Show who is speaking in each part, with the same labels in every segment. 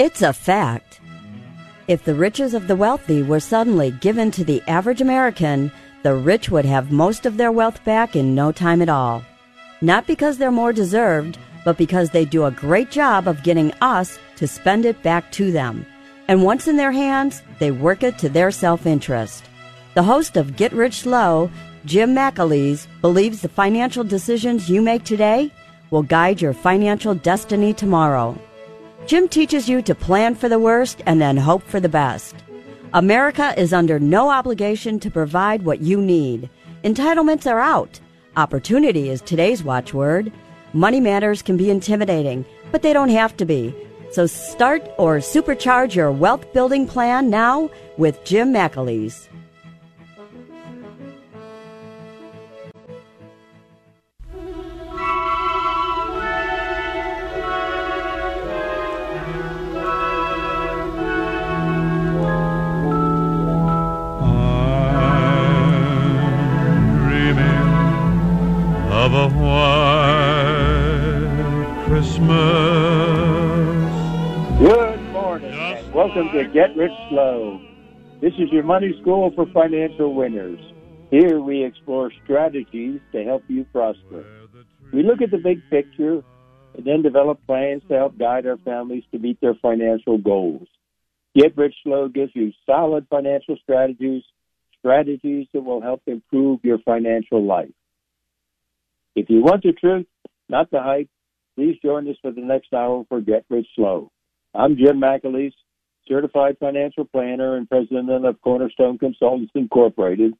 Speaker 1: It's a fact. If the riches of the wealthy were suddenly given to the average American, the rich would have most of their wealth back in no time at all. Not because they're more deserved, but because they do a great job of getting us to spend it back to them. And once in their hands, they work it to their self interest. The host of Get Rich Slow, Jim McAleese, believes the financial decisions you make today will guide your financial destiny tomorrow. Jim teaches you to plan for the worst and then hope for the best. America is under no obligation to provide what you need. Entitlements are out. Opportunity is today's watchword. Money matters can be intimidating, but they don't have to be. So start or supercharge your wealth building plan now with Jim McAleese.
Speaker 2: Welcome to Get Rich Slow. This is your money school for financial winners. Here we explore strategies to help you prosper. We look at the big picture and then develop plans to help guide our families to meet their financial goals. Get Rich Slow gives you solid financial strategies, strategies that will help improve your financial life. If you want the truth, not the hype, please join us for the next hour for Get Rich Slow. I'm Jim McAleese, certified financial planner and president of Cornerstone Consultants Incorporated,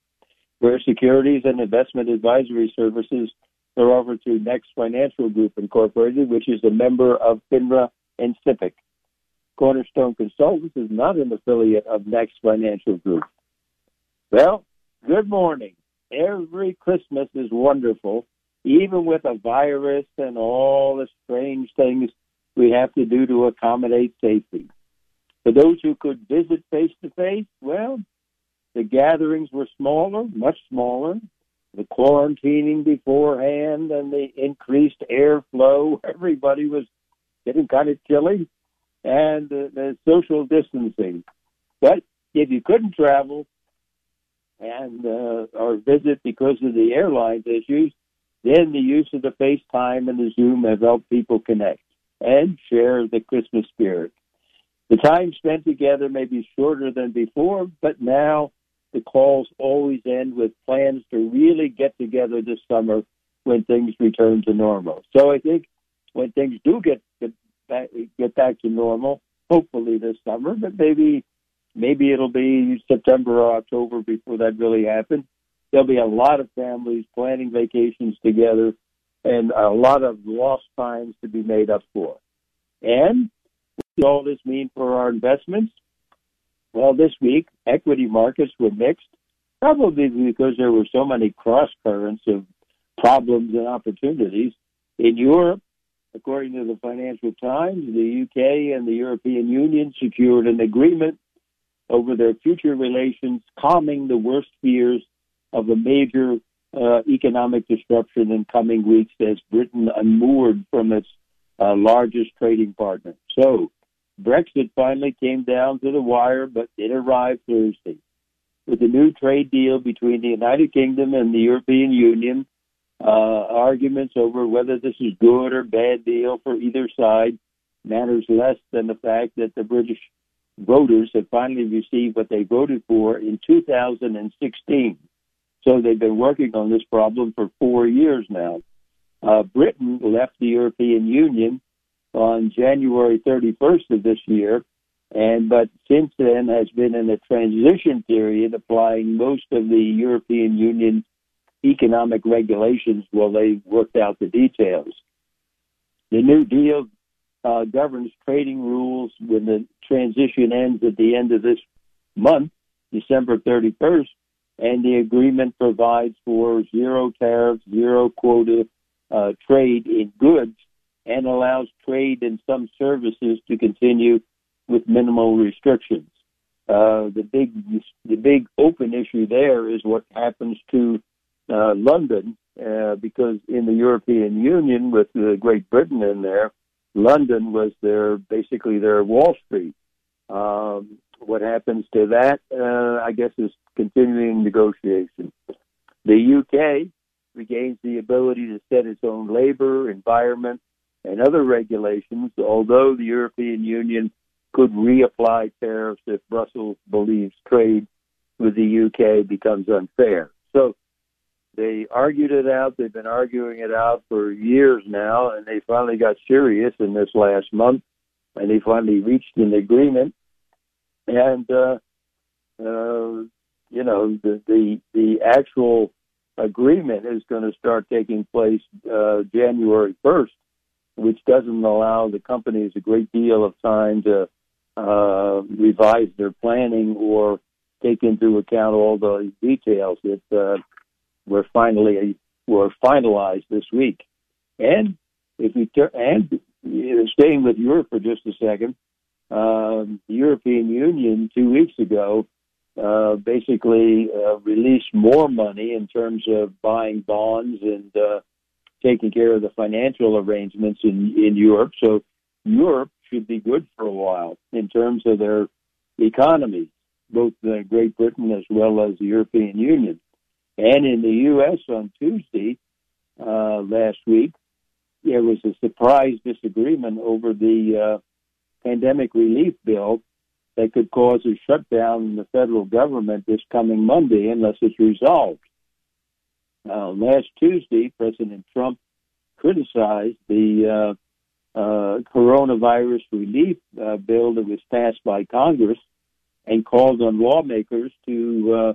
Speaker 2: where securities and investment advisory services are offered through Next Financial Group Incorporated, which is a member of FINRA and SIPC. Cornerstone Consultants is not an affiliate of Next Financial Group. Well, good morning. Every Christmas is wonderful, even with a virus and all the strange things we have to do to accommodate safety. For those who could visit face to face, well, the gatherings were smaller, much smaller. The quarantining beforehand and the increased airflow, everybody was getting kind of chilly, and the, the social distancing. But if you couldn't travel and uh, or visit because of the airlines issues, then the use of the FaceTime and the Zoom have helped people connect and share the Christmas spirit. The time spent together may be shorter than before, but now the calls always end with plans to really get together this summer when things return to normal. So I think when things do get get back, get back to normal, hopefully this summer, but maybe maybe it'll be September or October before that really happens there'll be a lot of families planning vacations together and a lot of lost times to be made up for. And does all this mean for our investments? Well, this week, equity markets were mixed, probably because there were so many cross currents of problems and opportunities. In Europe, according to the Financial Times, the UK and the European Union secured an agreement over their future relations, calming the worst fears of a major uh, economic disruption in coming weeks as Britain unmoored from its uh, largest trading partner. So, Brexit finally came down to the wire, but it arrived Thursday. With the new trade deal between the United Kingdom and the European Union, uh, arguments over whether this is good or bad deal for either side matters less than the fact that the British voters have finally received what they voted for in 2016. So they've been working on this problem for four years now. Uh, Britain left the European Union on January 31st of this year, and but since then has been in a transition period, applying most of the European Union economic regulations while they worked out the details. The new deal uh, governs trading rules when the transition ends at the end of this month, December 31st, and the agreement provides for zero tariffs, zero quota uh, trade in goods, and allows trade in some services to continue with minimal restrictions. Uh, the big the big open issue there is what happens to uh, London uh, because in the European Union with Great Britain in there, London was their basically their Wall Street. Um, what happens to that, uh, I guess, is continuing negotiation. The UK regains the ability to set its own labor, environment, and other regulations, although the European Union could reapply tariffs if Brussels believes trade with the UK becomes unfair. So they argued it out. They've been arguing it out for years now, and they finally got serious in this last month, and they finally reached an agreement. And uh, uh, you know, the the the actual agreement is going to start taking place uh, January first, which doesn't allow the companies a great deal of time to uh, revise their planning or take into account all the details that uh, were finally were finalized this week. And if we ter- and staying with Europe for just a second, um, the European Union two weeks ago uh, basically uh, released more money in terms of buying bonds and uh, taking care of the financial arrangements in in Europe. So Europe should be good for a while in terms of their economy, both uh, Great Britain as well as the European Union. And in the U.S. on Tuesday uh, last week, there was a surprise disagreement over the uh, pandemic relief bill that could cause a shutdown in the federal government this coming Monday unless it's resolved. Uh, last Tuesday, President Trump criticized the uh, uh, coronavirus relief uh, bill that was passed by Congress and called on lawmakers to uh,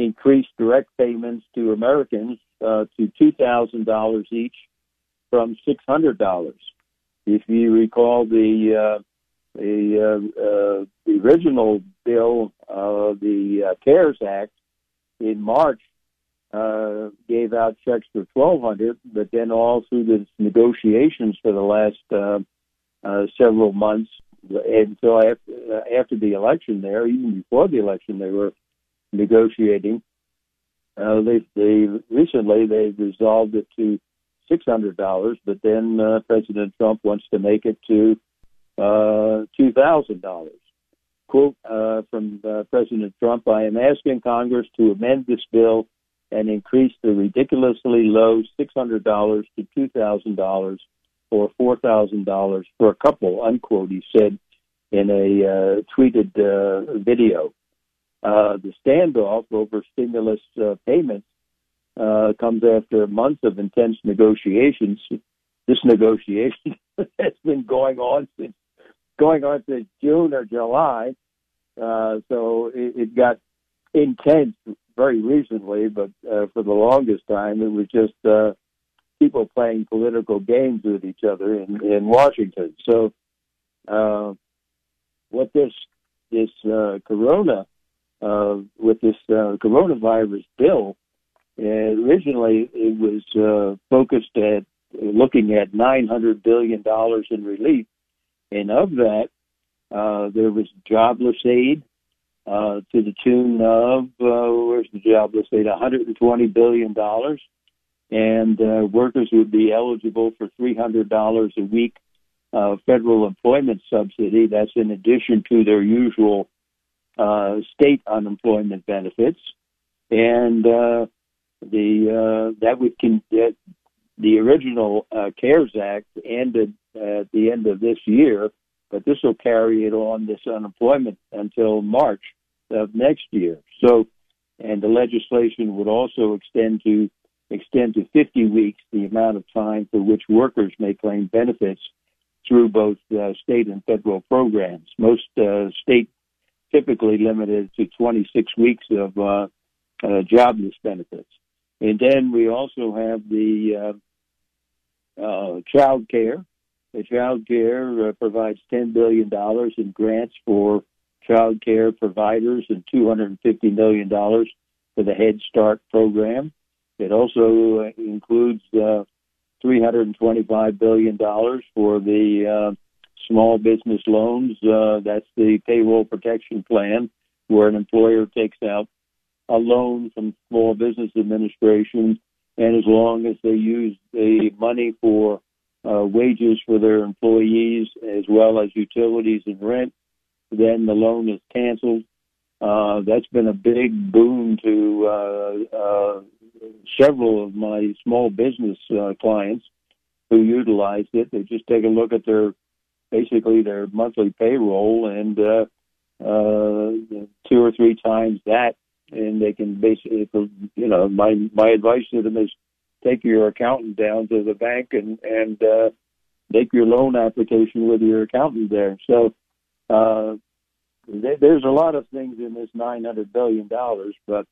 Speaker 2: increase direct payments to Americans uh, to $2,000 each from $600. If you recall the the the original bill, the CARES Act, in March, uh, gave out checks for twelve hundred, but then all through the negotiations for the last uh, uh, several months, until after, uh, after the election, there even before the election, they were negotiating. Uh, they, they recently they resolved it to six hundred dollars, but then uh, President Trump wants to make it to uh, two thousand dollars. Quote uh, from uh, President Trump: "I am asking Congress to amend this bill and increase the ridiculously low six hundred dollars to two thousand dollars or four thousand dollars for a couple." Unquote. He said in a uh, tweeted uh, video. Uh, the standoff over stimulus uh, payments uh, comes after months of intense negotiations. This negotiation has been going on since going on since June or July, uh, so it, it got intense very recently. But uh, for the longest time, it was just uh, people playing political games with each other in, in Washington. So, uh, what this this uh, Corona uh, with this uh, coronavirus bill. Originally, it was uh, focused at looking at $900 billion in relief. And of that, uh, there was jobless aid uh, to the tune of, uh, where's the jobless aid? $120 billion. And uh, workers would be eligible for $300 a week uh, federal employment subsidy. That's in addition to their usual uh, state unemployment benefits, and uh, the uh, that would con- the original uh, CARES Act ended at the end of this year, but this will carry it on this unemployment until March of next year. So, and the legislation would also extend to extend to 50 weeks the amount of time for which workers may claim benefits through both uh, state and federal programs. Most uh, state typically limited to 26 weeks of uh, uh, jobless benefits. And then we also have the uh, uh, child care the child care uh, provides $10 billion in grants for child care providers and $250 million for the Head Start program. It also uh, includes uh, $325 billion for the uh, small business loans. Uh, that's the payroll protection plan, where an employer takes out a loan from Small Business Administration, and as long as they use the money for uh, wages for their employees as well as utilities and rent, then the loan is canceled. Uh, that's been a big boon to uh, uh, several of my small business uh, clients who utilized it. They just take a look at their basically their monthly payroll and uh, uh, two or three times that, and they can basically, you know, my my advice to them is take your accountant down to the bank and and uh, make your loan application with your accountant there. So uh, th- there's a lot of things in this nine hundred billion dollars, but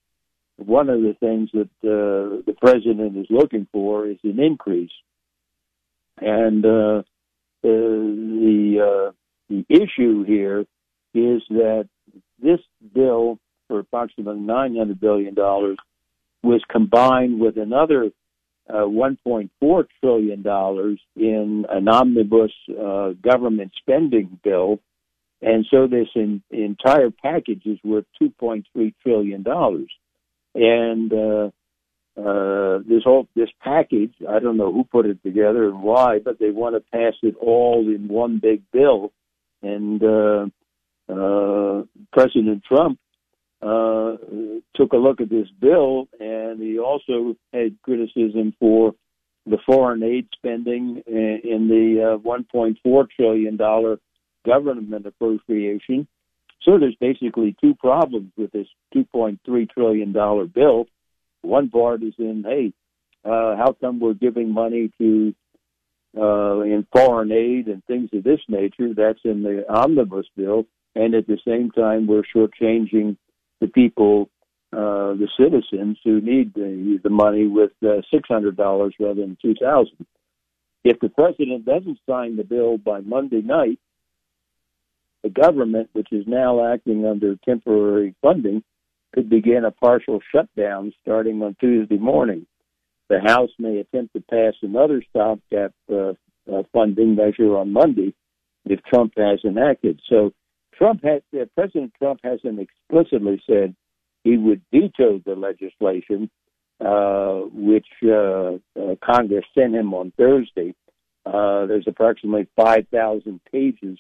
Speaker 2: one of the things that uh, the president is looking for is an increase, and uh, the uh, the issue here is that this bill for approximately nine hundred billion dollars was combined with another uh, 1.4 trillion dollars in an omnibus uh, government spending bill, and so this in, entire package is worth 2.3 trillion dollars. And uh, uh, this whole this package, I don't know who put it together and why, but they want to pass it all in one big bill. And uh, uh, President Trump uh, took a look at this bill, and he also had criticism for the foreign aid spending in the uh, 1.4 trillion dollar government appropriation. So there's basically two problems with this 2.3 trillion dollar bill. One part is in, hey, uh, how come we're giving money to uh, in foreign aid and things of this nature? That's in the omnibus bill, and at the same time we're shortchanging the people, uh, the citizens who need the, the money with uh, $600 rather than 2000 If the president doesn't sign the bill by Monday night, the government, which is now acting under temporary funding, could begin a partial shutdown starting on Tuesday morning. The House may attempt to pass another stopgap uh, uh, funding measure on Monday if Trump hasn't acted. So Trump has, uh, President Trump hasn't explicitly said he would veto the legislation, uh, which uh, uh Congress sent him on Thursday. Uh, there's approximately 5,000 pages,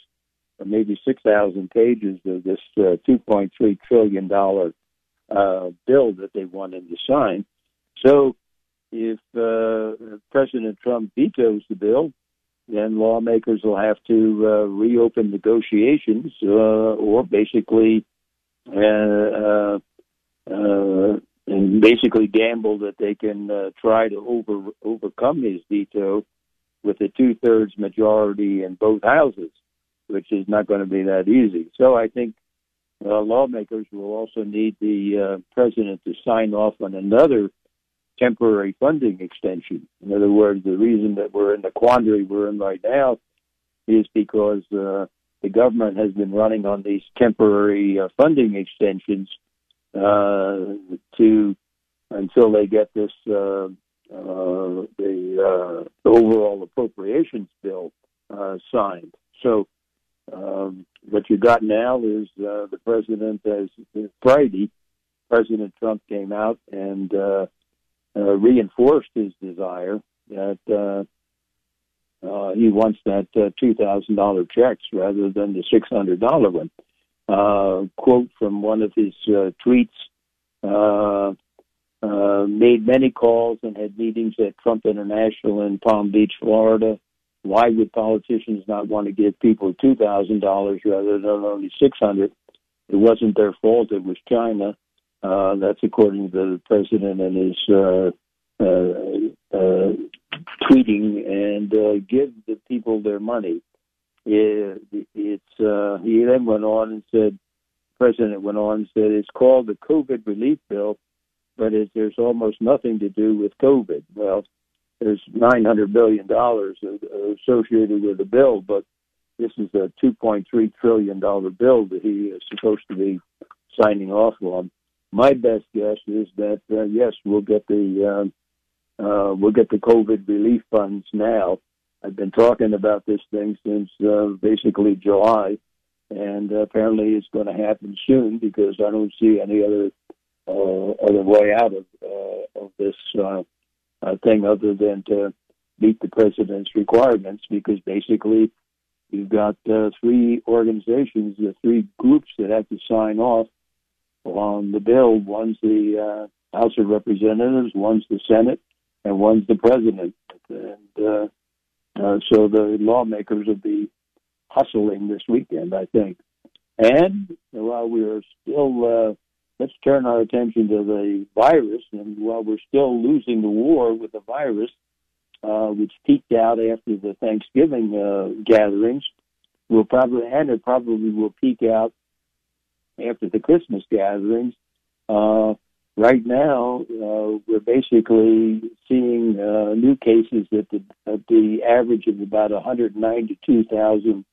Speaker 2: or maybe 6,000 pages of this uh, $2.3 trillion bill that they want him to sign. So if President Trump vetoes the bill, then lawmakers will have to uh, reopen negotiations uh, or basically uh, uh, uh, and basically gamble that they can uh, try to over overcome his veto with a two thirds majority in both houses, which is not going to be that easy. So I think lawmakers will also need the president to sign off on another temporary funding extension. In other words, the reason that we're in the quandary we're in right now is because uh, the government has been running on these temporary uh, funding extensions uh, to until they get this uh, uh, the uh, overall appropriations bill signed. So. Um, what you got now is the president has Friday. President Trump came out and uh, reinforced his desire that uh, uh, he wants that uh, two thousand dollar checks rather than the six hundred dollar one. Uh, quote from one of his uh, tweets: uh, uh, "Made many calls and had meetings at Trump International in Palm Beach, Florida. Why would politicians not want to give people two thousand dollars rather than only six hundred? It wasn't their fault; it was China." Uh, that's according to the president and his uh, uh, uh, tweeting and uh, give the people their money. It, it's uh, he then went on and said, President went on and said it's called the COVID relief bill, but it, there's almost nothing to do with COVID. Well, there's 900 billion dollars associated with the bill, but this is a 2.3 trillion dollar bill that he is supposed to be signing off on. My best guess is that uh, yes, we'll get the uh, uh, we'll get the COVID relief funds now. I've been talking about this thing since uh, basically July, and apparently it's going to happen soon because I don't see any other uh, other way out of uh, of this uh, uh, thing other than to meet the president's requirements because basically you've got uh, three organizations, the three groups that have to sign off on the bill. One's the uh, House of Representatives, one's the Senate, and one's the president. And uh, uh, so the lawmakers will be hustling this weekend, I think. And while we are still, uh, let's turn our attention to the virus. And while we're still losing the war with the virus, uh, which peaked out after the Thanksgiving uh, gatherings, will probably and it probably will peak out after the Christmas gatherings. Uh, right now, uh, we're basically seeing uh, new cases at the, at the average of about 192,000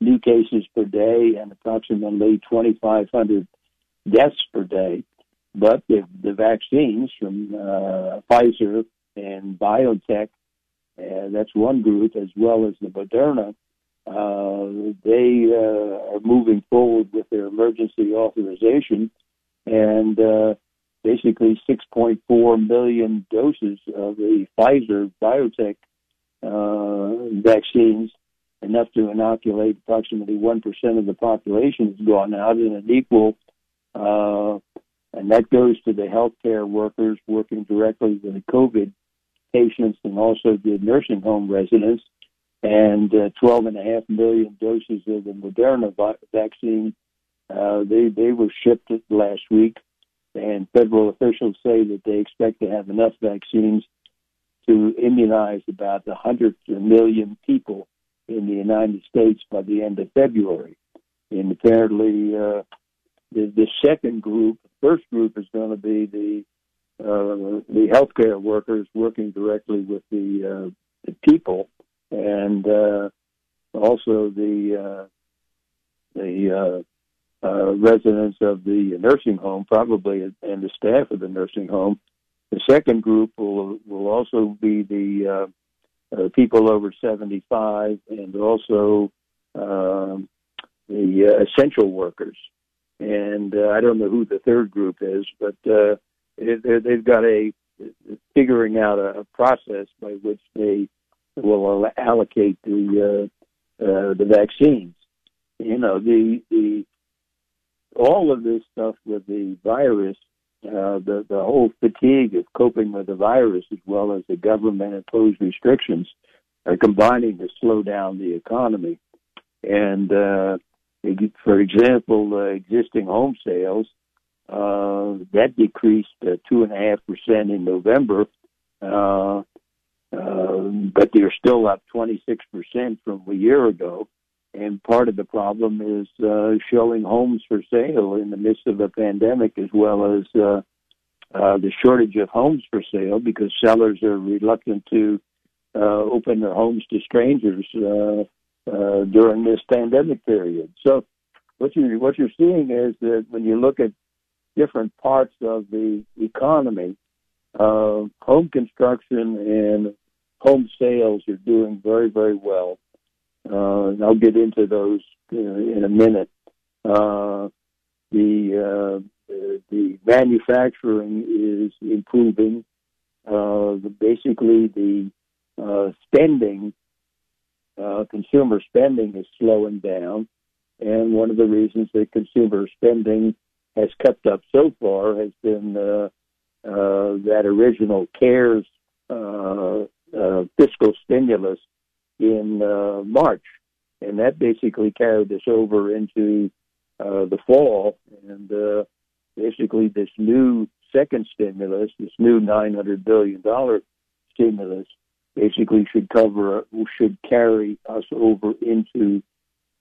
Speaker 2: new cases per day and approximately 2,500 deaths per day. But the, the vaccines from uh, Pfizer and BioNTech, uh, that's one group, as well as the Moderna, uh, they uh, are moving forward with their emergency authorization, and uh, basically 6.4 million doses of the Pfizer BioNTech uh, vaccines, enough to inoculate approximately 1% of the population, has gone out, in an equal, uh, and that goes to the healthcare workers working directly with the COVID patients and also the nursing home residents, and uh, 12.5 million doses of the Moderna vaccine. Uh, they they were shipped last week and federal officials say that they expect to have enough vaccines to immunize about 100 million people in the United States by the end of February. And apparently, uh, the, the second group, first group is going to be the uh, the healthcare workers working directly with the, uh, the people, and uh, also the uh, the uh, uh, residents of the nursing home, probably, and the staff of the nursing home. The second group will will also be the uh, uh, people over 75 and also um, the uh, essential workers. And uh, I don't know who the third group is, but uh, they've got a figuring out a, a process by which they will allocate the uh, uh, the vaccines. You know, the the all of this stuff with the virus, uh, the the whole fatigue of coping with the virus, as well as the government imposed restrictions, are combining to slow down the economy. And uh, for example, existing home sales uh, that decreased uh, two and a half percent in November. Uh, but they're still up 26% from a year ago. And part of the problem is uh, showing homes for sale in the midst of a pandemic, as well as uh, uh, the shortage of homes for sale, because sellers are reluctant to uh, open their homes to strangers uh, uh, during this pandemic period. So, what you what you're seeing is that when you look at different parts of the economy, uh, home construction and home sales are doing very very well. Uh, and I'll get into those uh, in a minute. Uh, the uh, the manufacturing is improving. Uh, the, basically, the uh, spending, consumer spending, is slowing down, and one of the reasons that consumer spending has kept up so far has been that original CARES uh, fiscal stimulus in uh, March, and that basically carried us over into uh, the fall. And uh, basically, this new second stimulus, this new nine hundred billion dollar stimulus, basically should cover should carry us over into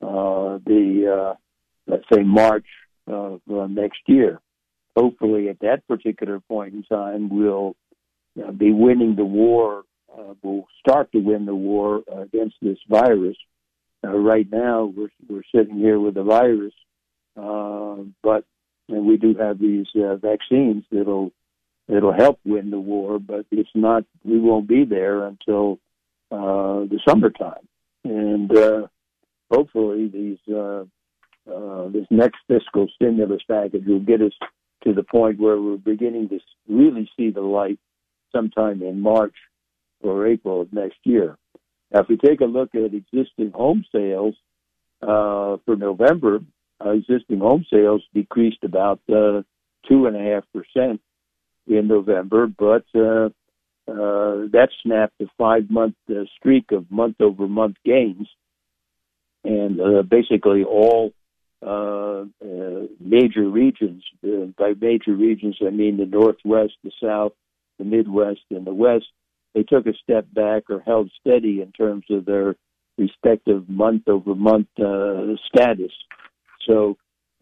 Speaker 2: uh, the uh, let's say March of next year. Hopefully, at that particular point in time, we'll be winning the war uh, will start to win the war against this virus. Uh, right now, we're we're sitting here with the virus, uh, but and we do have these uh, vaccines that'll that'll help win the war, but it's not. We won't be there until uh, the summertime, and uh, hopefully these uh, uh, this next fiscal stimulus package will get us to the point where we're beginning to really see the light sometime in March or April of next year. Now, if we take a look at existing home sales uh, for November, uh, existing home sales decreased about uh, two and a half percent in November, but uh, uh, that snapped a five-month uh, streak of month-over-month gains, and uh, basically all uh, uh, major regions. Uh, by major regions, I mean the Northwest, the South, the Midwest, and the West. They took a step back or held steady in terms of their respective month-over-month uh, status. So,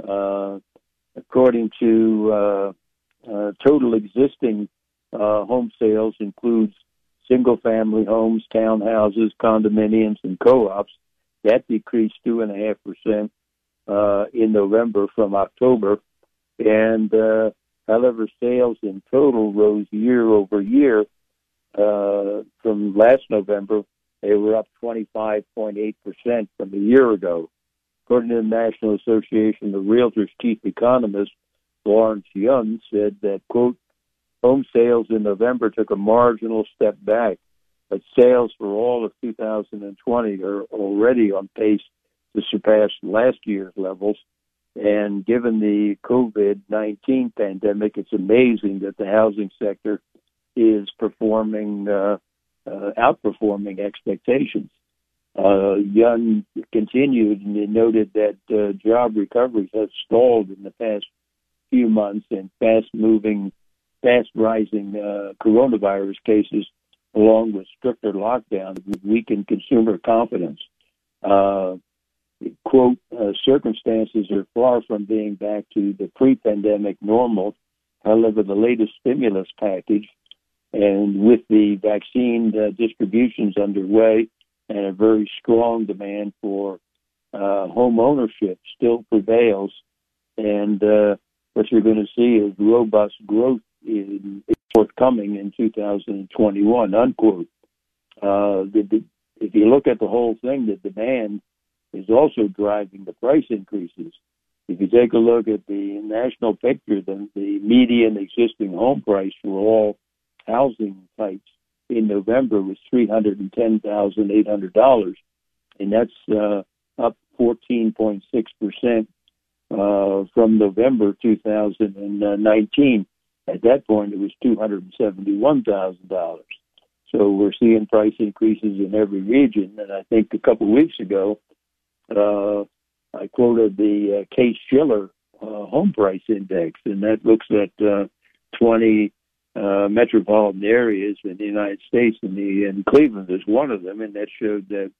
Speaker 2: uh, according to uh, uh, total existing uh, home sales includes single-family homes, townhouses, condominiums, and co-ops. That decreased two and a half percent uh, in November from October, and uh, however, sales in total rose year over year. Uh, from last November, they were up 25.8 percent from a year ago. According to the National Association of Realtors chief economist, Lawrence Yun said that, quote, home sales in November took a marginal step back, but sales for all of 2020 are already on pace to surpass last year's levels. And given the COVID 19 pandemic, it's amazing that the housing sector is performing, uh, uh, outperforming expectations. Uh, Yun continued and noted that uh, job recoveries have stalled in the past few months, and fast-moving, fast-rising uh, coronavirus cases, along with stricter lockdowns, weakened consumer confidence. Uh, quote, uh, circumstances are far from being back to the pre-pandemic normal. However, the latest stimulus package and with the vaccine uh, distributions underway and a very strong demand for uh, home ownership still prevails. And uh, what you're going to see is robust growth in, forthcoming in 2021, unquote. Uh, the, the, if you look at the whole thing, the demand is also driving the price increases. If you take a look at the national picture, then the median existing home price for all housing types in November was three hundred and that's uh, up fourteen point six percent uh, from November 2019. At that point, it was two hundred and seventy-one thousand dollars. So we're seeing price increases in every region, and I think a couple of weeks ago, uh, I quoted the uh, Case Shiller uh, home price index, and that looks at uh, 20 uh, metropolitan areas in the United States, and the and Cleveland is one of them, and that showed that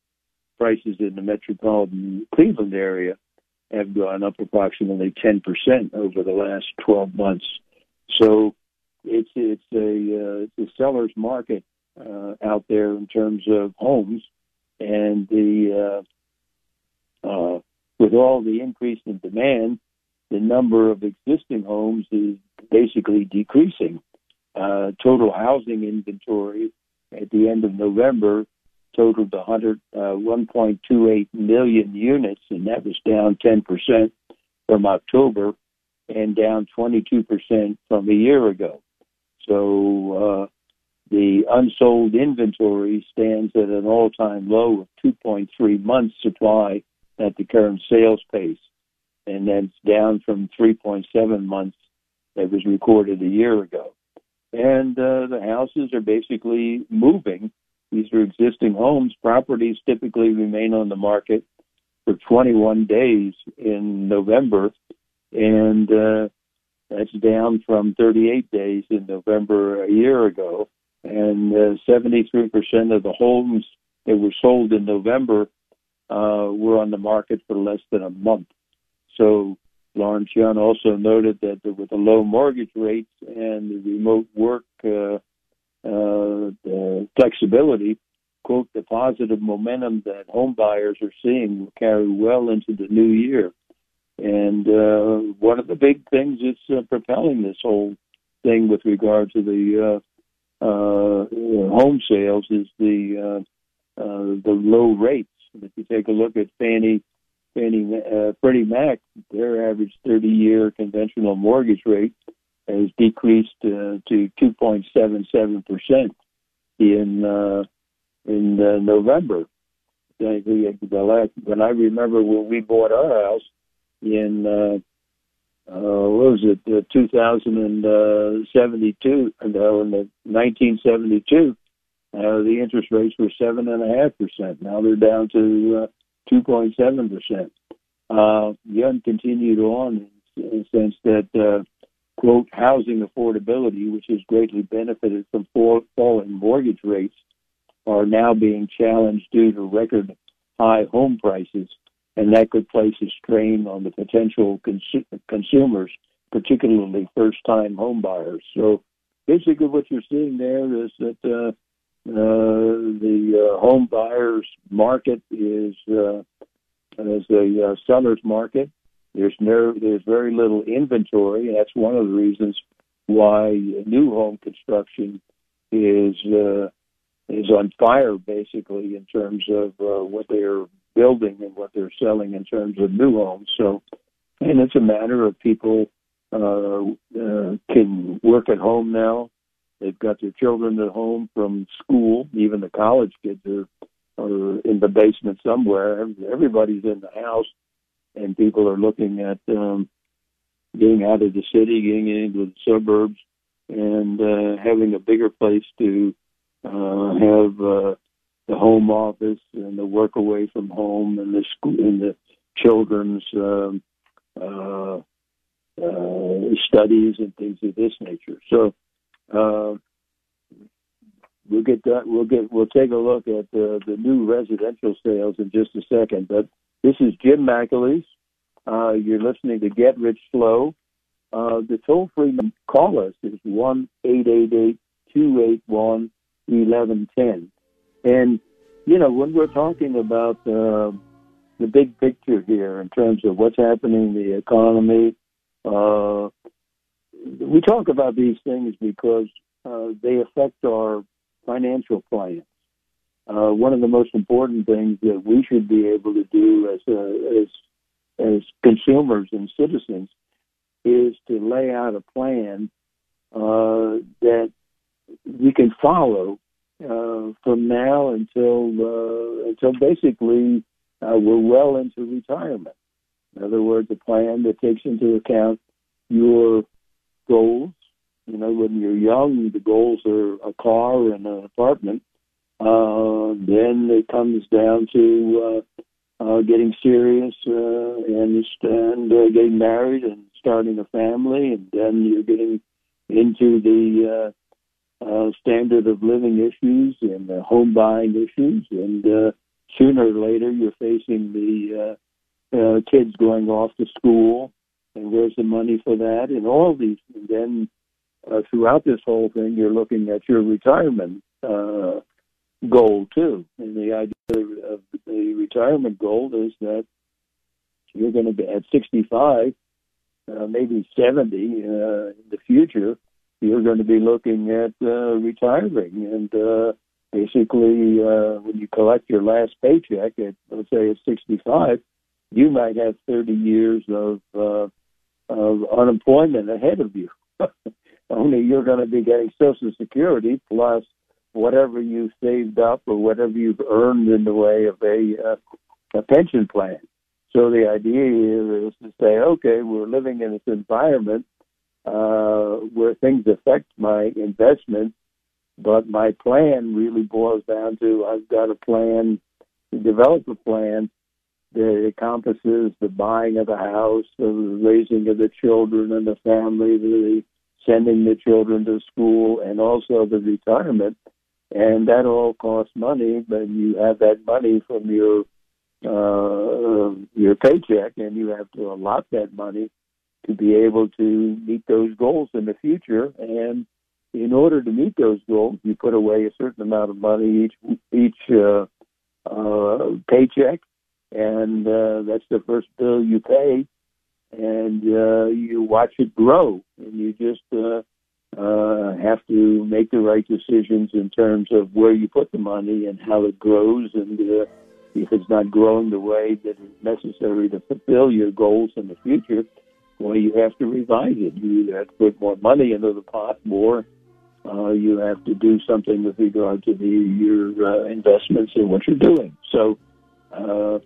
Speaker 2: prices in the metropolitan Cleveland area have gone up approximately 10% over the last 12 months. So it's it's a uh, it's a seller's market uh, out there in terms of homes, and the uh, uh, with all the increase in demand, the number of existing homes is basically decreasing. Uh, total housing inventory at the end of November totaled 100, uh, 1.28 million units, and that was down 10% from October and down 22% from a year ago. So uh, the unsold inventory stands at an all-time low of 2.3 months supply at the current sales pace, and that's down from 3.7 months that was recorded a year ago. And uh, the houses are basically moving these are existing homes. Properties typically remain on the market for 21 days in November, and uh, that's down from 38 days in November a year ago. And uh, 73% of the homes that were sold in November uh, were on the market for less than a month. So Lawrence Yun also noted that with the low mortgage rates and the remote work uh, uh, flexibility, quote, the positive momentum that home buyers are seeing will carry well into the new year. And uh, one of the big things that's uh, propelling this whole thing with regard to the uh, uh, home sales is the the low rates. If you take a look at Fannie Fannie uh, Freddie Mac, their average 30-year conventional mortgage rate has decreased uh, to 2.77 percent in uh, in uh, November. When I remember when we bought our house in uh, uh, what was it, uh, 2072? No, in the 1972, uh, the interest rates were seven and a half percent. Now they're down to uh, 2.7 percent. Uh, Yun continued on in the sense that uh, quote housing affordability, which has greatly benefited from fall, falling mortgage rates, are now being challenged due to record high home prices, and that could place a strain on the potential cons- consumers, particularly first-time home buyers. So basically, what you're seeing there is that uh, uh, the uh, home buyers market is uh, as a uh, seller's market. There's no, there's very little inventory, and that's one of the reasons why new home construction is uh, is on fire, basically, in terms of uh, what they're building and what they're selling in terms of new homes. So, and it's a matter of people uh, uh, can work at home now. They've got their children at home from school. Even the college kids are are in the basement somewhere. Everybody's in the house, and people are looking at um, getting out of the city, getting into the suburbs, and uh, having a bigger place to uh, have uh, the home office and the work away from home and the school and the children's um, uh, uh, studies and things of this nature. So uh, we'll get that. We'll get. We'll take a look at the the new residential sales in just a second. But this is Jim McAleese. Uh, you're listening to Get Rich Slow. Uh, the toll free call us is one eight eight eight two eight one 1110. And, you know, when we're talking about uh, the big picture here in terms of what's happening in the economy, uh, we talk about these things because uh, they affect our financial plans. Uh, one of the most important things that we should be able to do as a, as as consumers and citizens is to lay out a plan uh, that we can follow uh, from now until uh, until basically uh, we're well into retirement. In other words, a plan that takes into account your goals. You know, when you're young, the goals are a car and an apartment. Uh, then it comes down to uh, uh, getting serious uh, and and uh, getting married and starting a family, and then you're getting into the uh, uh, standard of living issues and uh, home buying issues, and uh, sooner or later you're facing the uh, uh, kids going off to school, and where's the money for that, and all these. And then uh, throughout this whole thing, you're looking at your retirement uh, goal too, and the idea of the retirement goal is that you're going to be at 65, uh, maybe 70 uh, in the future you're going to be looking at uh, retiring. And uh, basically, uh, when you collect your last paycheck at, let's say, at 65, you might have 30 years of, uh, of unemployment ahead of you. Only you're going to be getting Social Security plus whatever you've saved up or whatever you've earned in the way of a, uh, a pension plan. So the idea here is to say, okay, we're living in this environment uh, where things affect my investment. But my plan really boils down to I've got a plan to develop a plan that encompasses the buying of a house, the raising of the children and the family, the sending the children to school, and also the retirement. And that all costs money, but you have that money from your uh, your paycheck, and you have to allot that money to be able to meet those goals in the future. And in order to meet those goals, you put away a certain amount of money each each uh, uh, paycheck, and uh, that's the first bill you pay, and uh, you watch it grow, and you just uh, uh, have to make the right decisions in terms of where you put the money and how it grows, and uh, if it's not growing the way that is necessary to fulfill your goals in the future, well, you have to revise it. You have to put more money into the pot, more uh, you have to do something with regard to the, your uh, investments and what you're doing. So, uh,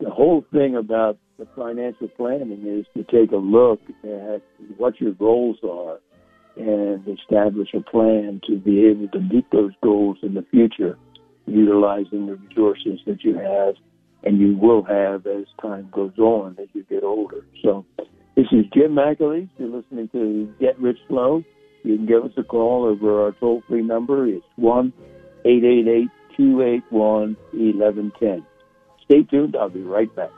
Speaker 2: the whole thing about the financial planning is to take a look at what your goals are and establish a plan to be able to meet those goals in the future, utilizing the resources that you have and you will have as time goes on as you get older. So, this is Jim McAleese. You're listening to Get Rich Slow. You can give us a call over our toll free number. It's 1 888 281 1110. Stay tuned. I'll be right back.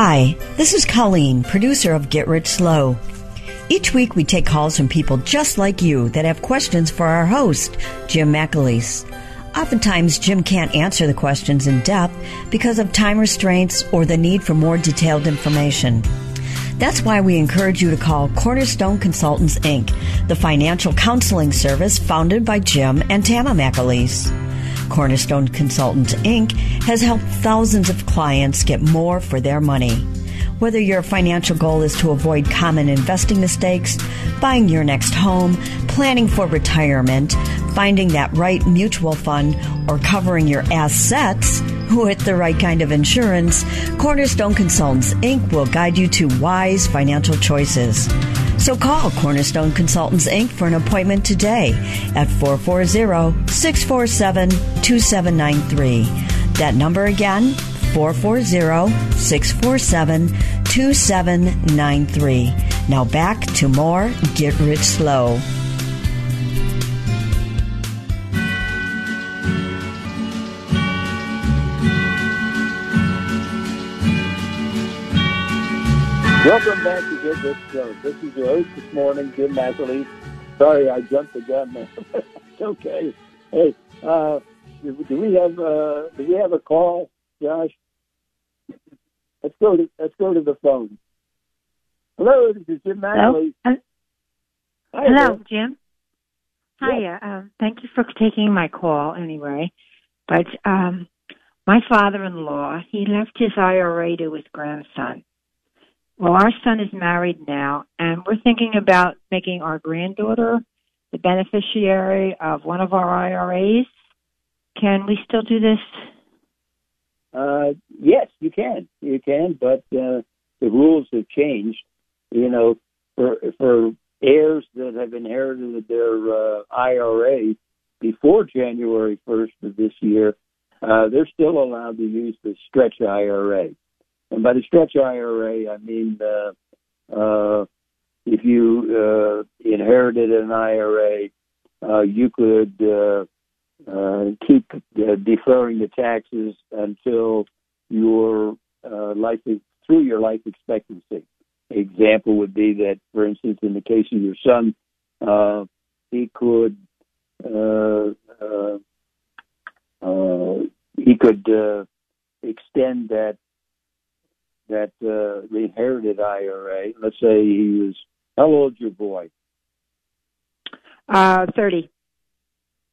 Speaker 1: Hi, this is Colleen, producer of Get Rich Slow. Each week we take calls from people just like you that have questions for our host, Jim McAleese. Oftentimes, Jim can't answer the questions in depth because of time restraints or the need for more detailed information. That's why we encourage you to call Cornerstone Consultants Inc., the financial counseling service founded by Jim and Tama McAleese. Cornerstone Consultants Inc. has helped thousands of clients get more for their money. Whether your financial goal is to avoid common investing mistakes, buying your next home, planning for retirement, finding that right mutual fund, or covering your assets with the right kind of insurance, Cornerstone Consultants Inc. will guide you to wise financial choices. So call Cornerstone Consultants Inc. for an appointment today at 440-647-2793. That number again, 440-647-2793. Now back to more Get Rich Slow.
Speaker 2: Welcome back to Get Rich Slow. This is your host this morning, Jim McAleese. Sorry, I jumped the gun there. it's okay. Hey, uh, do, do we have uh, do we have a call, Josh? Let's go to let's go to the phone. Hello, this is Jim McAleese.
Speaker 3: Hello,
Speaker 2: Hi,
Speaker 3: Hello
Speaker 2: Jim.
Speaker 3: Jim. Hiya. Um, thank you for taking my call anyway. But um, my father-in-law, he left his IRA to his grandson. Well, our son is married now, and we're thinking about making our granddaughter the beneficiary of one of our IRAs. Can we still do this?
Speaker 2: Uh, yes, you can. You can, but uh, the rules have changed. You know, for for heirs that have inherited their uh, IRA before January 1st of this year, uh, they're still allowed to use the stretch IRA. And by the stretch IRA, I mean uh, uh, if you uh, inherited an IRA, uh, you could uh, uh, keep uh, deferring the taxes until your uh, life through your life expectancy. Example would be that, for instance, in the case of your son, uh, he could uh, uh, uh, he could uh, extend that that uh, inherited IRA. Let's say he was how old's your boy?
Speaker 3: Uh, 30.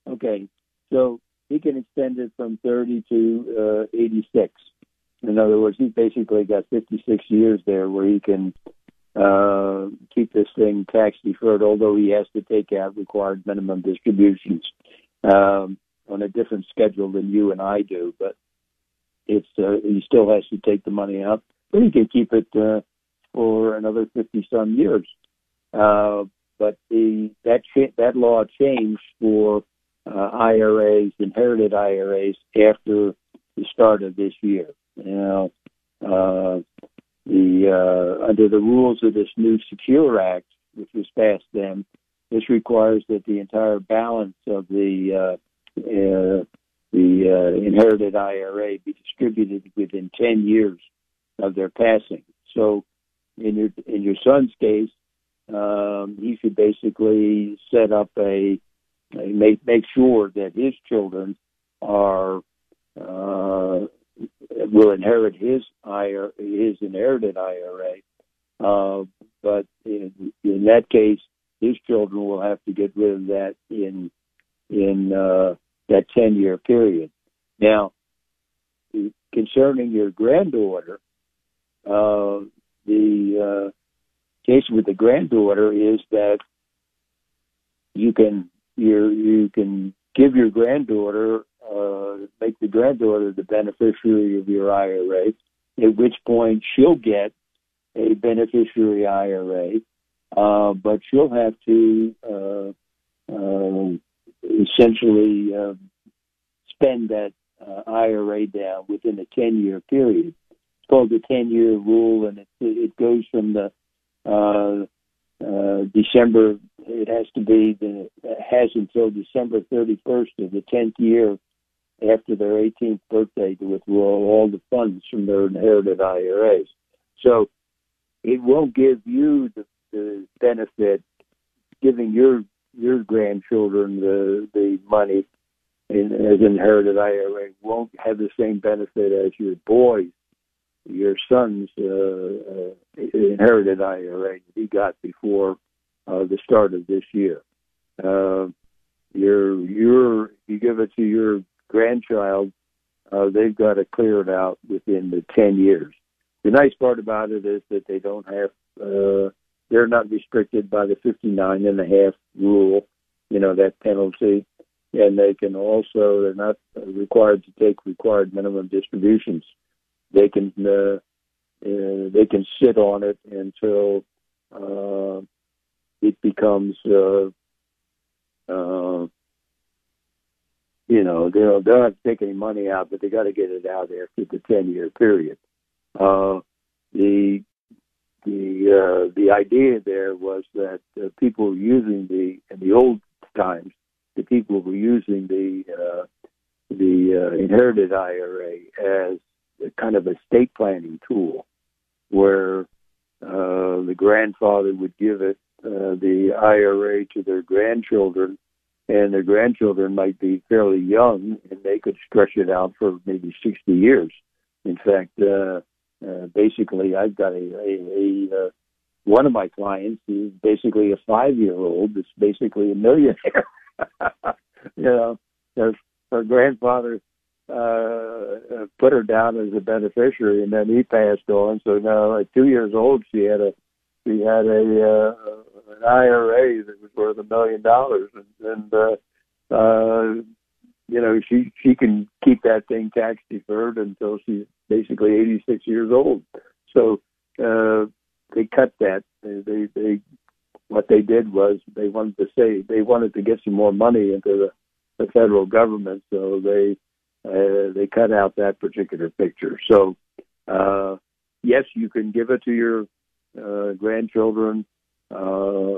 Speaker 2: Okay, so he can extend it from 30 to uh, 86. In other words, he basically got 56 years there where he can uh, keep this thing tax deferred, although he has to take out required minimum distributions um, on a different schedule than you and I do. But it's uh, he still has to take the money out, but he can keep it uh, for another 50 some years. Uh, but the that cha- that law changed for uh, IRAs, inherited IRAs, after the start of this year. Now, uh, the uh, under the rules of this new Secure Act, which was passed then, this requires that the entire balance of the uh, uh, the uh, inherited IRA be distributed within 10 years of their passing. So, in your in your son's case, um, he should basically set up a, a make make sure that his children are uh, will inherit his IRA, his inherited IRA. Uh, but in, in that case, his children will have to get rid of that in in uh, that ten year period. Now, concerning your granddaughter, uh, the uh, case with the granddaughter is that you can you you can give your granddaughter uh, make the granddaughter the beneficiary of your IRA, at which point she'll get a beneficiary IRA, uh, but she'll have to uh, uh, essentially uh, spend that IRA down within a 10 year period. It's called the 10 year rule, and it, it goes from the uh, uh, December, it has to be, the, has until December 31st of the 10th year after their 18th birthday to withdraw all the funds from their inherited IRAs. So it won't give you the, the benefit giving your your grandchildren the the money in, as inherited IRA won't have the same benefit as your boys, your son's uh, uh, inherited IRA he got before uh, the start of this year. Uh, your your you give it to your grandchild, uh, they've got to clear it out within the ten years. The nice part about it is that they don't have uh, they're not restricted by the 59 and a half rule, you know, that penalty. And they can also, they're not required to take required minimum distributions. They can, uh, uh, they can sit on it until, uh, it becomes, uh, uh, you know, they'll have to take any money out, but they got to get it out after the 10 year period. Uh, the the uh, the idea there was that uh, people using the in the old times the people were using the uh, the uh, inherited IRA as kind of estate planning tool, where uh, the grandfather would give it uh, the IRA to their grandchildren, and their grandchildren might be fairly young, and they could stretch it out for maybe sixty years. In fact. Uh, uh, basically, I've got a, a, a uh, one of my clients is basically a five year old that's basically a millionaire. you know, her, her grandfather uh, put her down as a beneficiary, and then he passed on. So now, at two years old, she had a she had a uh, an IRA that was worth a million dollars, and, and uh, uh, you know she she can keep that thing tax deferred until she's basically 86 years old. So uh, they cut that. They, they they what they did was they wanted to say they wanted to get some more money into the, the federal government, so they uh, they cut out that particular picture. So uh, yes, you can give it to your uh, grandchildren, uh,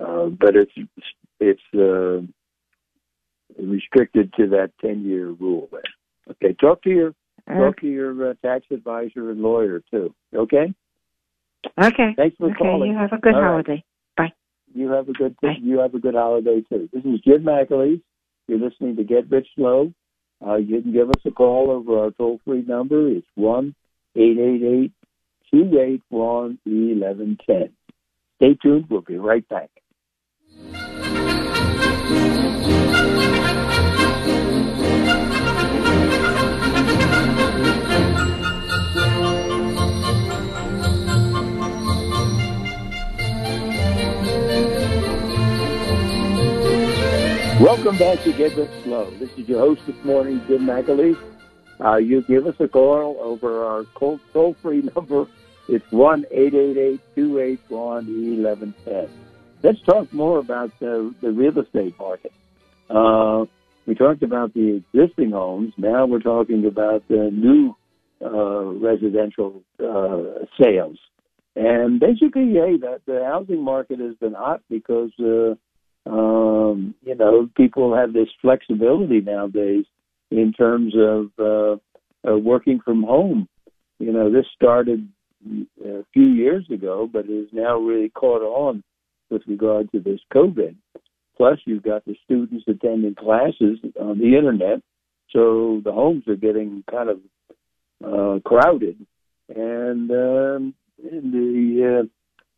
Speaker 2: uh, but it's it's uh, restricted to that 10 year rule there. Okay, talk to your talk to your uh, tax advisor and lawyer too. Okay.
Speaker 3: Okay.
Speaker 2: Thanks for
Speaker 3: okay,
Speaker 2: calling.
Speaker 3: You have a good
Speaker 2: All right.
Speaker 3: holiday. Bye.
Speaker 2: You have a good
Speaker 3: Bye.
Speaker 2: you have a good holiday too. This is Jim McAleese. You're listening to Get Rich Slow. Uh, you can give us a call over our toll free number. It's one eight eight eight two eight one eleven ten. Stay tuned. We'll be right back. Welcome back to Get Rich Slow. This is your host this morning, Jim McAleese. Uh, you give us a call over our toll free number. It's one eight eight eight two eight one eleven ten. Let's talk more about the, the real estate market. Uh, we talked about the existing homes. Now we're talking about the new uh, residential uh, sales. And basically, yeah, the housing market has been hot because uh, um, you know people have this flexibility nowadays in terms of uh, uh, working from home. You know, this started a few years ago, but is now really caught on with regard to this COVID. Plus, you've got the students attending classes on the internet, so the homes are getting kind of uh, crowded, and, um, and the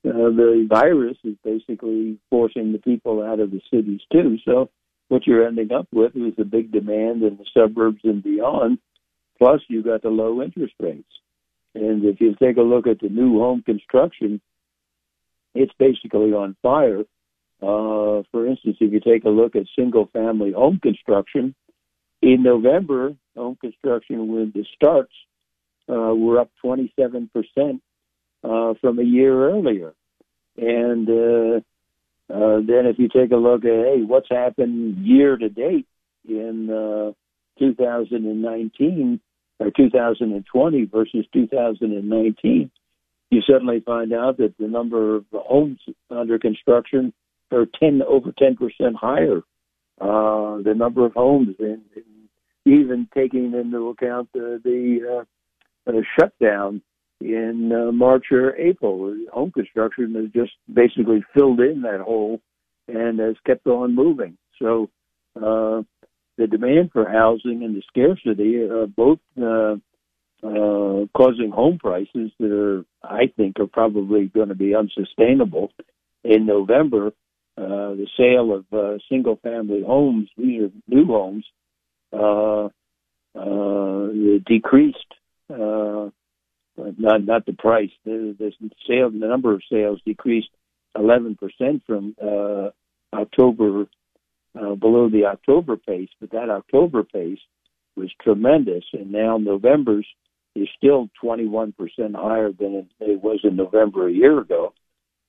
Speaker 2: uh, the virus is basically forcing the people out of the cities too. So, what you're ending up with is a big demand in the suburbs and beyond. Plus, you've got the low interest rates. And if you take a look at the new home construction, it's basically on fire. Uh, for instance, if you take a look at single family home construction, in November, home construction with the starts uh, were up 27% uh, from a year earlier. And uh, uh, then if you take a look at, hey, what's happened year to date in uh, 2019, or 2020 versus 2019, you suddenly find out that the number of homes under construction are 10 over 10 percent higher. Uh, the number of homes, and, even taking into account the, the uh, shutdown in uh, March or April, home construction has just basically filled in that hole and has kept on moving. So uh, the demand for housing and the scarcity are both uh, uh, causing home prices that are, I think, are probably going to be unsustainable. In November, uh, the sale of uh, single-family homes, these are new homes, uh, uh, decreased. Uh, not not the price. The, the the number of sales decreased 11% from uh, October uh, below the October pace, but that October pace was tremendous, and now November's is still 21% higher than it was in November a year ago.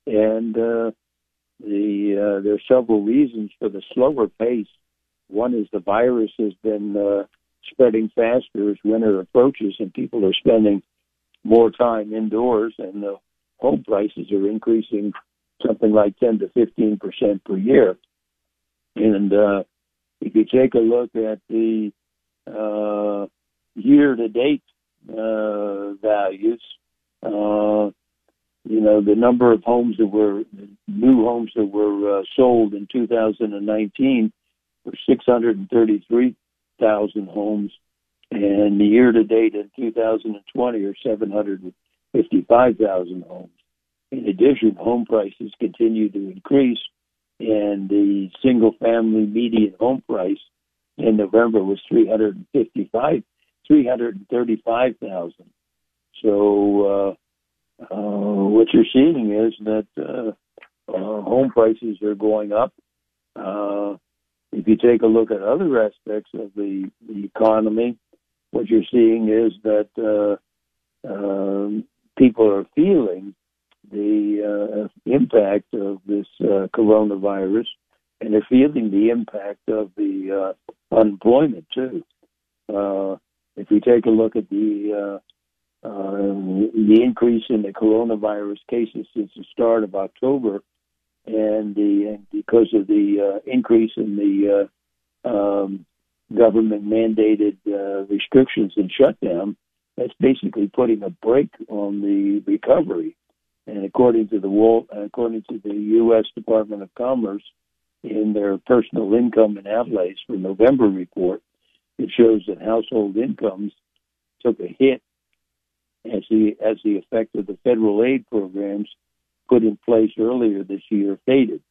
Speaker 2: And uh, the uh, there are several reasons for the slower pace. One is the virus has been uh, spreading faster as winter approaches, and people are spending more time indoors, and the home prices are increasing something like 10 to 15 percent per year. And uh, if you take a look at the uh, year-to-date uh, values, uh, you know, the number of homes that were new homes that were uh, sold in 2019 were 633,000 homes, and the year-to-date in 2020 are 755,000 homes. In addition, home prices continue to increase and the single family median home price in November was 355 335,000 so uh, uh, what you're seeing is that uh, uh, home prices are going up uh, if you take a look at other aspects of the, the economy what you're seeing is that uh, um, people are feeling the uh, impact of this uh, coronavirus, and they're feeling the impact of the uh, unemployment too. Uh, if we take a look at the uh, uh, the increase in the coronavirus cases since the start of October, and the and because of the uh, increase in the uh, um, government mandated uh, restrictions and shutdown, that's basically putting a brake on the recovery. And according to the Wall, according to the U.S. Department of Commerce, in their personal income and outlays for November report, it shows that household incomes took a hit as the as the effect of the federal aid programs put in place earlier this year faded.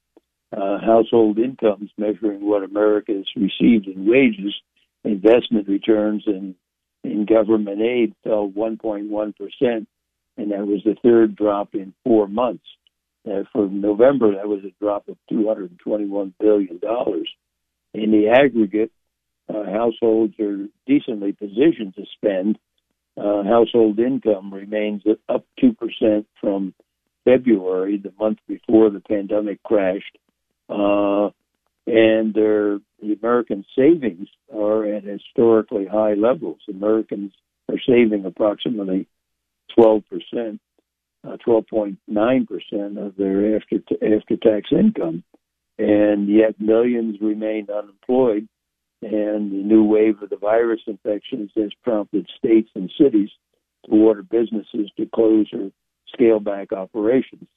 Speaker 2: Uh, household incomes measuring what America has received in wages, investment returns, and in government aid fell 1.1 percent and that was the third drop in four months. Uh, for November, that was a drop of $221 billion. In the aggregate, uh, households are decently positioned to spend. Uh, household income remains up 2% from February, the month before the pandemic crashed. Uh, and their the American savings are at historically high levels. Americans are saving approximately 12 percent, uh, 12.9 percent of their after after tax income, and yet millions remain unemployed. And the new wave of the virus infections has prompted states and cities to order businesses to close or scale back operations.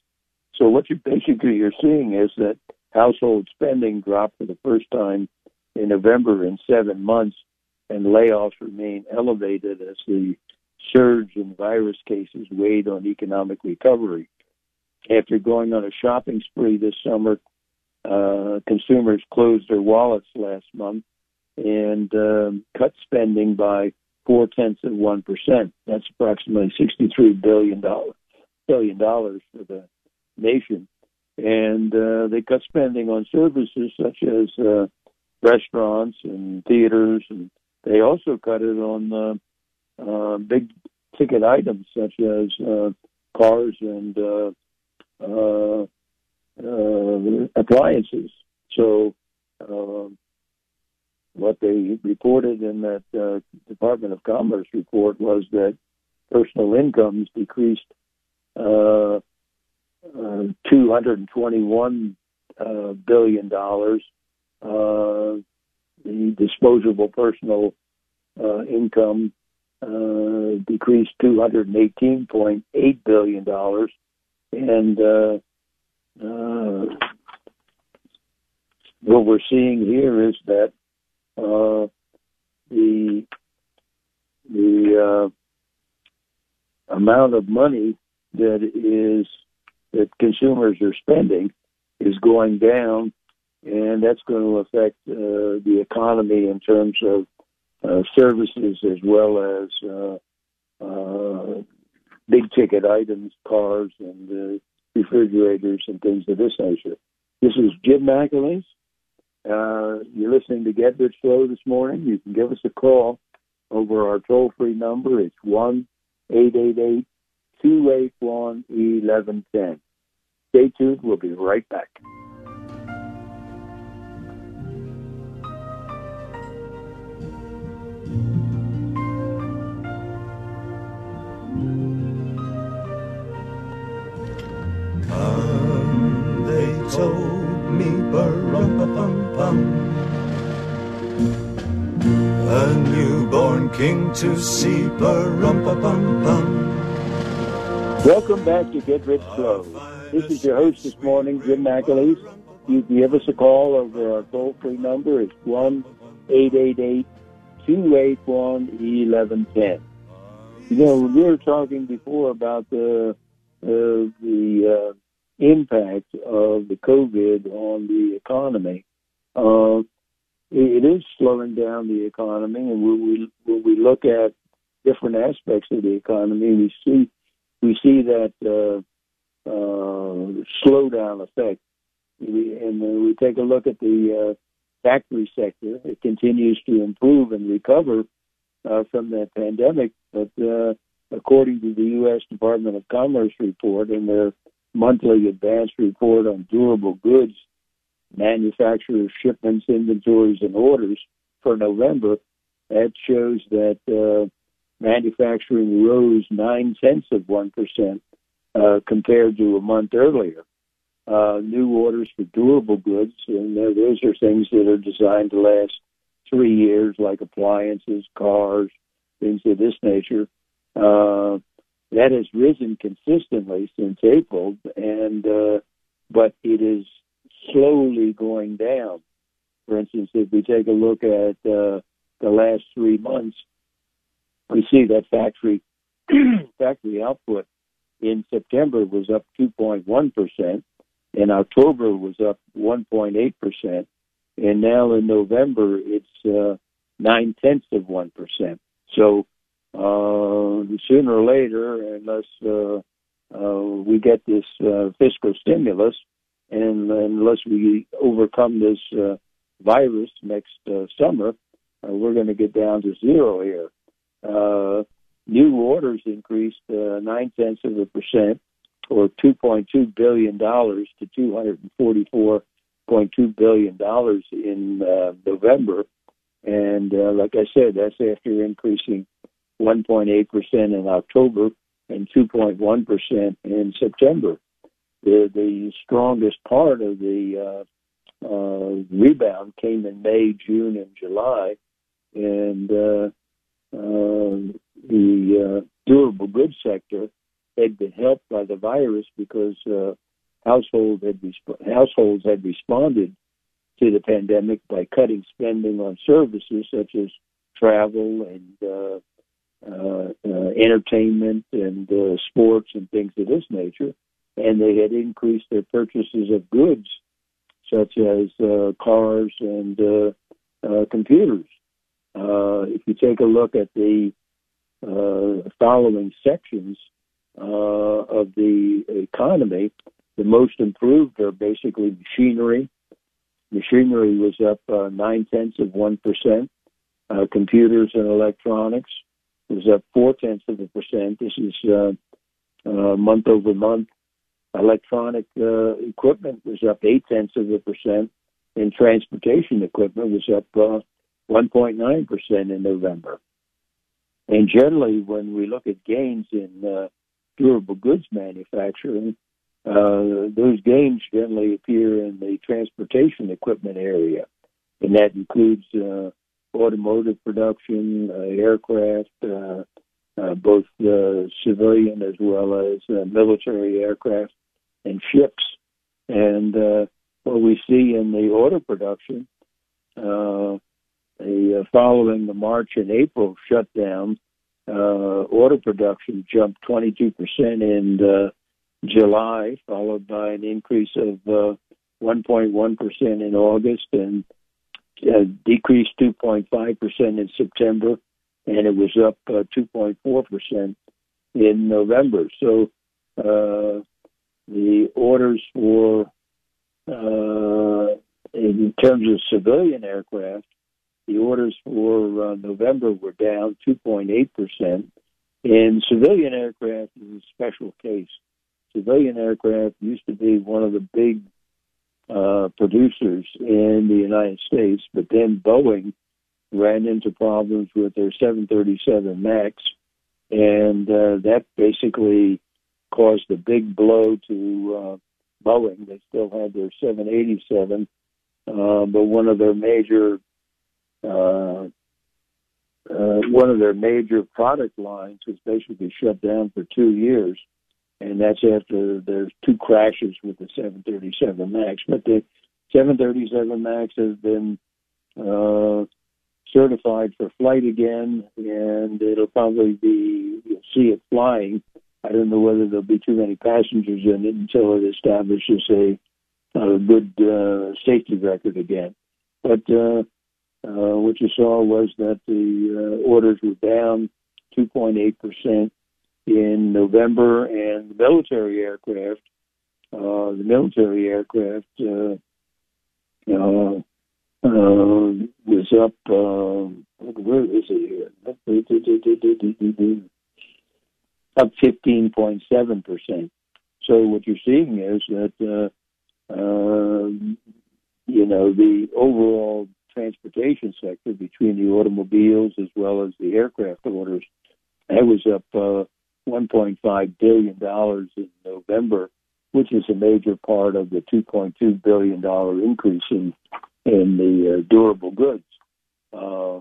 Speaker 2: So what you're basically you're seeing is that household spending dropped for the first time in November in seven months, and layoffs remain elevated as the surge in virus cases weighed on economic recovery. After going on a shopping spree this summer, uh, consumers closed their wallets last month and um, cut spending by four tenths of one percent. That's approximately sixty-three billion dollars billion dollars for the nation, and uh, they cut spending on services such as uh, restaurants and theaters, and they also cut it on uh, uh, big ticket items such as uh, cars and uh, uh, uh, appliances. So, uh, what they reported in that uh, Department of Commerce report was that personal incomes decreased uh, 221 uh, billion dollars. Uh, the disposable personal uh, income uh, decreased 218.8 billion dollars, and uh, uh, what we're seeing here is that uh, the the uh, amount of money that is that consumers are spending is going down, and that's going to affect uh, the economy in terms of uh, services as well as uh, uh, big ticket items, cars and uh, refrigerators and things of this nature. This is Jim McAleese. Uh, you're listening to Get Rich Slow this morning. You can give us a call over our toll free number. It's 1 888 281 1110. Stay tuned. We'll be right back.
Speaker 4: Come, they told me, bum A newborn king to see, bum
Speaker 2: Welcome back to Get Rich Slow. This is your host this morning, Jim McAleese. You can give us a call over our toll free number. It's 1 888 281 1110. You know, we were talking before about the uh, the uh, impact of the COVID on the economy. Uh, it is slowing down the economy, and when we when we look at different aspects of the economy, we see we see that uh, slowdown effect. We, and uh, we take a look at the uh, factory sector. It continues to improve and recover uh, from that pandemic, but uh, according to the U.S. Department of Commerce report and their monthly advanced report on durable goods, manufacturers' shipments, inventories, and orders for November, that shows that uh, manufacturing rose nine tenths of one percent uh, compared to a month earlier. Uh, new orders for durable goods, and those are things that are designed to last three years, like appliances, cars, things of this nature. Uh, that has risen consistently since April, and uh, but it is slowly going down. For instance, if we take a look at uh, the last three months, we see that factory factory output in September was up 2.1 percent, in October was up 1.8 percent, and now in November it's uh, nine tenths of one percent. So uh, sooner or later, unless uh, uh, we get this uh, fiscal stimulus, and unless we overcome this uh, virus next uh, summer, uh, we're going to get down to zero here. Uh, new orders increased uh, nine tenths of a percent, or 2.2 billion dollars, to 244 $6.2 billion in uh, November. And uh, like I said, that's after increasing 1.8% in October and 2.1% in September. The, the strongest part of the uh, uh, rebound came in May, June, and July. And uh, the uh, durable goods sector had been helped by the virus because uh, household had resp- households had responded to the pandemic by cutting spending on services such as travel and uh, uh, uh, entertainment and uh, sports and things of this nature, and they had increased their purchases of goods such as cars and computers. Uh, if you take a look at the uh, following sections uh, of the economy, the most improved are basically machinery. Machinery was up uh, nine tenths of one percent. Uh, computers and electronics was up four tenths of a percent. This is uh, month over month. Electronic equipment was up eight tenths of a percent, and transportation equipment was up 1.9 percent in November. And generally, when we look at gains in uh, durable goods manufacturing, uh, those gains generally appear in the transportation equipment area, and that includes uh, automotive production, uh, aircraft, uh, uh, both civilian as well as military aircraft and ships. And what we see in the auto production, the, uh, following the March and April shutdown, uh, auto production jumped 22% in uh, July, followed by an increase of uh, 1.1% in August and uh, decreased 2.5% in September, and it was up uh, 2.4% in November. So uh, the orders for, uh, in terms of civilian aircraft, the orders for uh, November were down 2.8%. And civilian aircraft is a special case. Civilian aircraft used to be one of the big uh, producers in the United States, but then Boeing ran into problems with their 737 MAX, and uh, that basically caused a big blow to uh, Boeing. They still had their 787, uh, but one of their major uh, uh, one of their major product lines was basically shut down for two years and that's after there's two crashes with the 737 Max. But the 737 Max has been uh, certified for flight again, and it'll probably be you'll see it flying. I don't know whether there'll be too many passengers in it until it establishes a, a good uh, safety record again. But uh, uh, what you saw was that the uh, orders were down 2.8 percent in November, and the military aircraft, uh, the military aircraft, uh, uh, was up. Where is it here? Up fifteen point seven percent. So what you're seeing is that you know the overall transportation sector between the automobiles as well as the aircraft orders that was up uh, $1.5 billion in November, which is a major part of the $2.2 billion increase in, in the uh, durable goods. Uh,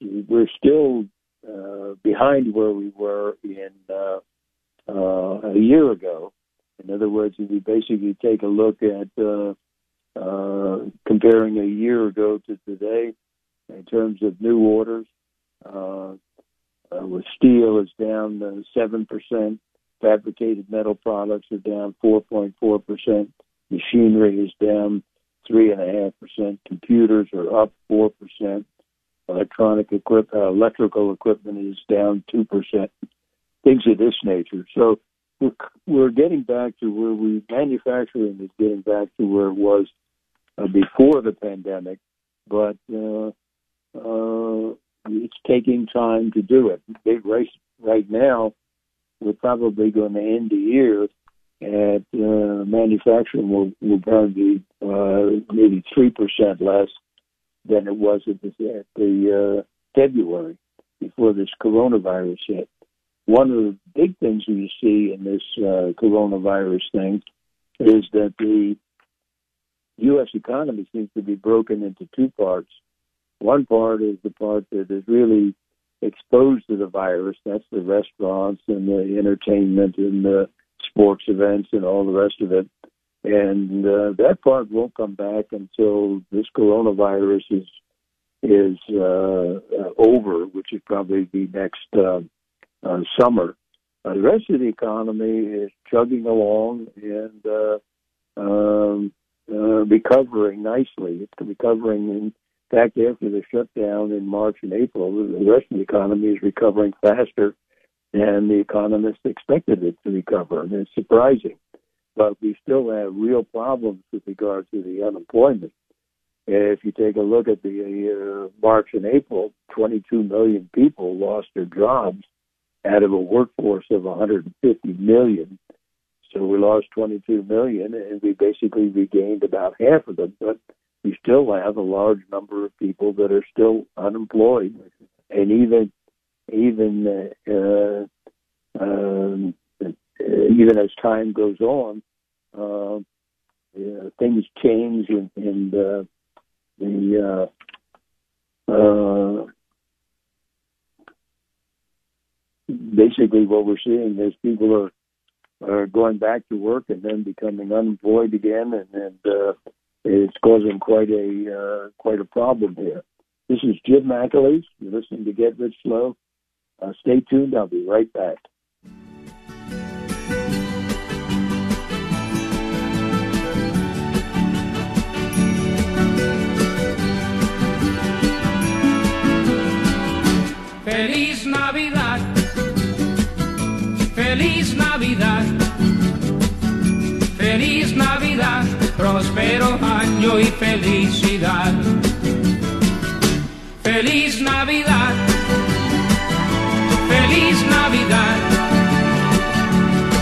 Speaker 2: we're still uh, behind where we were in uh, uh, a year ago. In other words, if we basically take a look at uh, comparing a year ago to today in terms of new orders, uh, with steel is down uh, seven uh, percent. Fabricated metal products are down 4.4 percent. Machinery is down three and a half percent. Computers are up four percent. Electronic equip, uh, electrical equipment is down two percent. Things of this nature. So we're, we're getting back to where we manufacturing is getting back to where it was uh, before the pandemic, but uh, uh, it's taking time to do it. Big race right now, we're probably going to end the year at uh, manufacturing will, will probably be uh, maybe 3% less than it was at the, at the uh, February before this coronavirus hit. One of the big things you see in this uh, coronavirus thing is that the U.S. economy seems to be broken into two parts. One part is the part that is really exposed to the virus. That's the restaurants and the entertainment and the sports events and all the rest of it. And uh, that part won't come back until this coronavirus is is uh, uh, over, which would probably be next uh, uh, summer. Uh, the rest of the economy is chugging along and uh, um, uh, recovering nicely. It's recovering. In fact, after the shutdown in March and April, the rest of the economy is recovering faster than the economists expected it to recover. And it's surprising. But we still have real problems with regard to the unemployment. If you take a look at the uh, March and April, 22 million people lost their jobs out of a workforce of 150 million. So we lost 22 million, and we basically regained about half of them. But we still have a large number of people that are still unemployed, and even even uh, uh, um, even as time goes on, uh, things change, and, and uh, the uh, uh, basically what we're seeing is people are are going back to work and then becoming unemployed again, and, and uh, it's causing quite a uh, quite a problem here. This is Jim McAleese. You're listening to Get Rich Slow. Uh, stay tuned. I'll be right back.
Speaker 5: Próspero año y felicidad. Feliz Navidad. Feliz Navidad.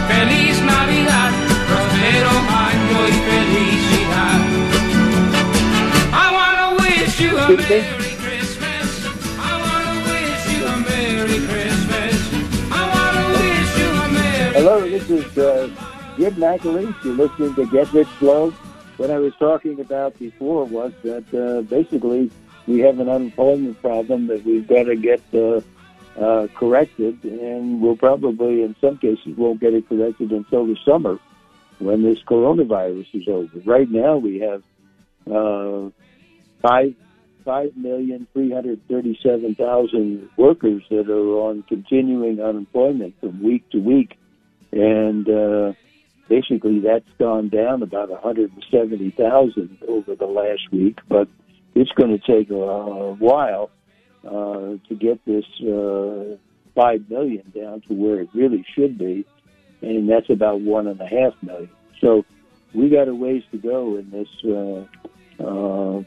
Speaker 5: Feliz Navidad. Próspero año y felicidad. I wanna wish you a Merry Christmas. I wanna wish you a Merry Christmas. I wanna wish you a Merry
Speaker 2: Hello, this is uh, Jim McAleese. You're listening to Get Rich Slow. What I was talking about before was that uh, basically we have an unemployment problem that we've got to get uh, uh, corrected, and we'll probably, in some cases, won't get it corrected until the summer when this coronavirus is over. Right now, we have uh, five five million three hundred thirty-seven thousand workers that are on continuing unemployment from week to week, and uh, basically that's gone down about one hundred and seventy thousand over the last week. But it's going to take a, while uh, to get this uh, five million down to where it really should be, and that's about one and a half million. So we got a ways to go in this uh, uh,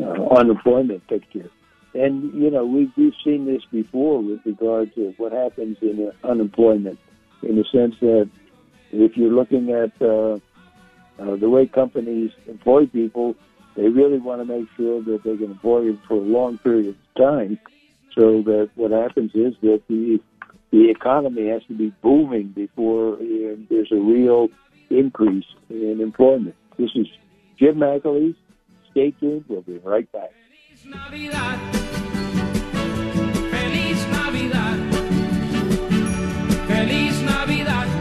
Speaker 2: uh, unemployment picture. And you know we've we've seen this before with regard to what happens in unemployment, in the sense that if you're looking at uh, uh, the way companies employ people, they really want to make sure that they can employ them for a long period of time, so that what happens is that the the economy has to be booming before uh, there's a real increase in employment. This is Jim McAleese. Stay tuned. We'll be right back.
Speaker 5: Feliz Navidad. Feliz Navidad.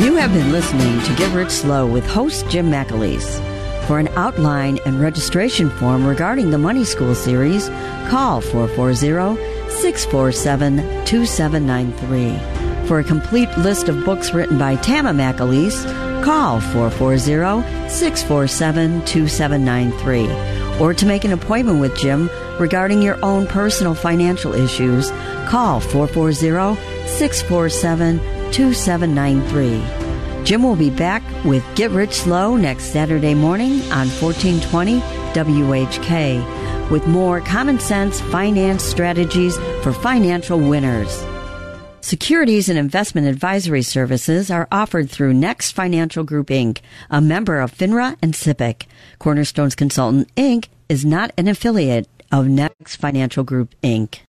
Speaker 1: You have been listening to Get Rich Slow with host Jim McAleese. For an outline and registration form regarding the Money School series, call 440-647-2793. For a complete list of books written by Tama McAleese, call 440-647-2793. Or to make an appointment with Jim regarding your own personal financial issues, call 440-647-2793. Jim will be back with Get Rich Slow next Saturday morning on 1420 WHK with more common sense finance strategies for financial winners. Securities and investment advisory services are offered through Next Financial Group Inc., a member of FINRA and SIPC. Cornerstone Consultants Inc. is not an affiliate of Next Financial Group Inc.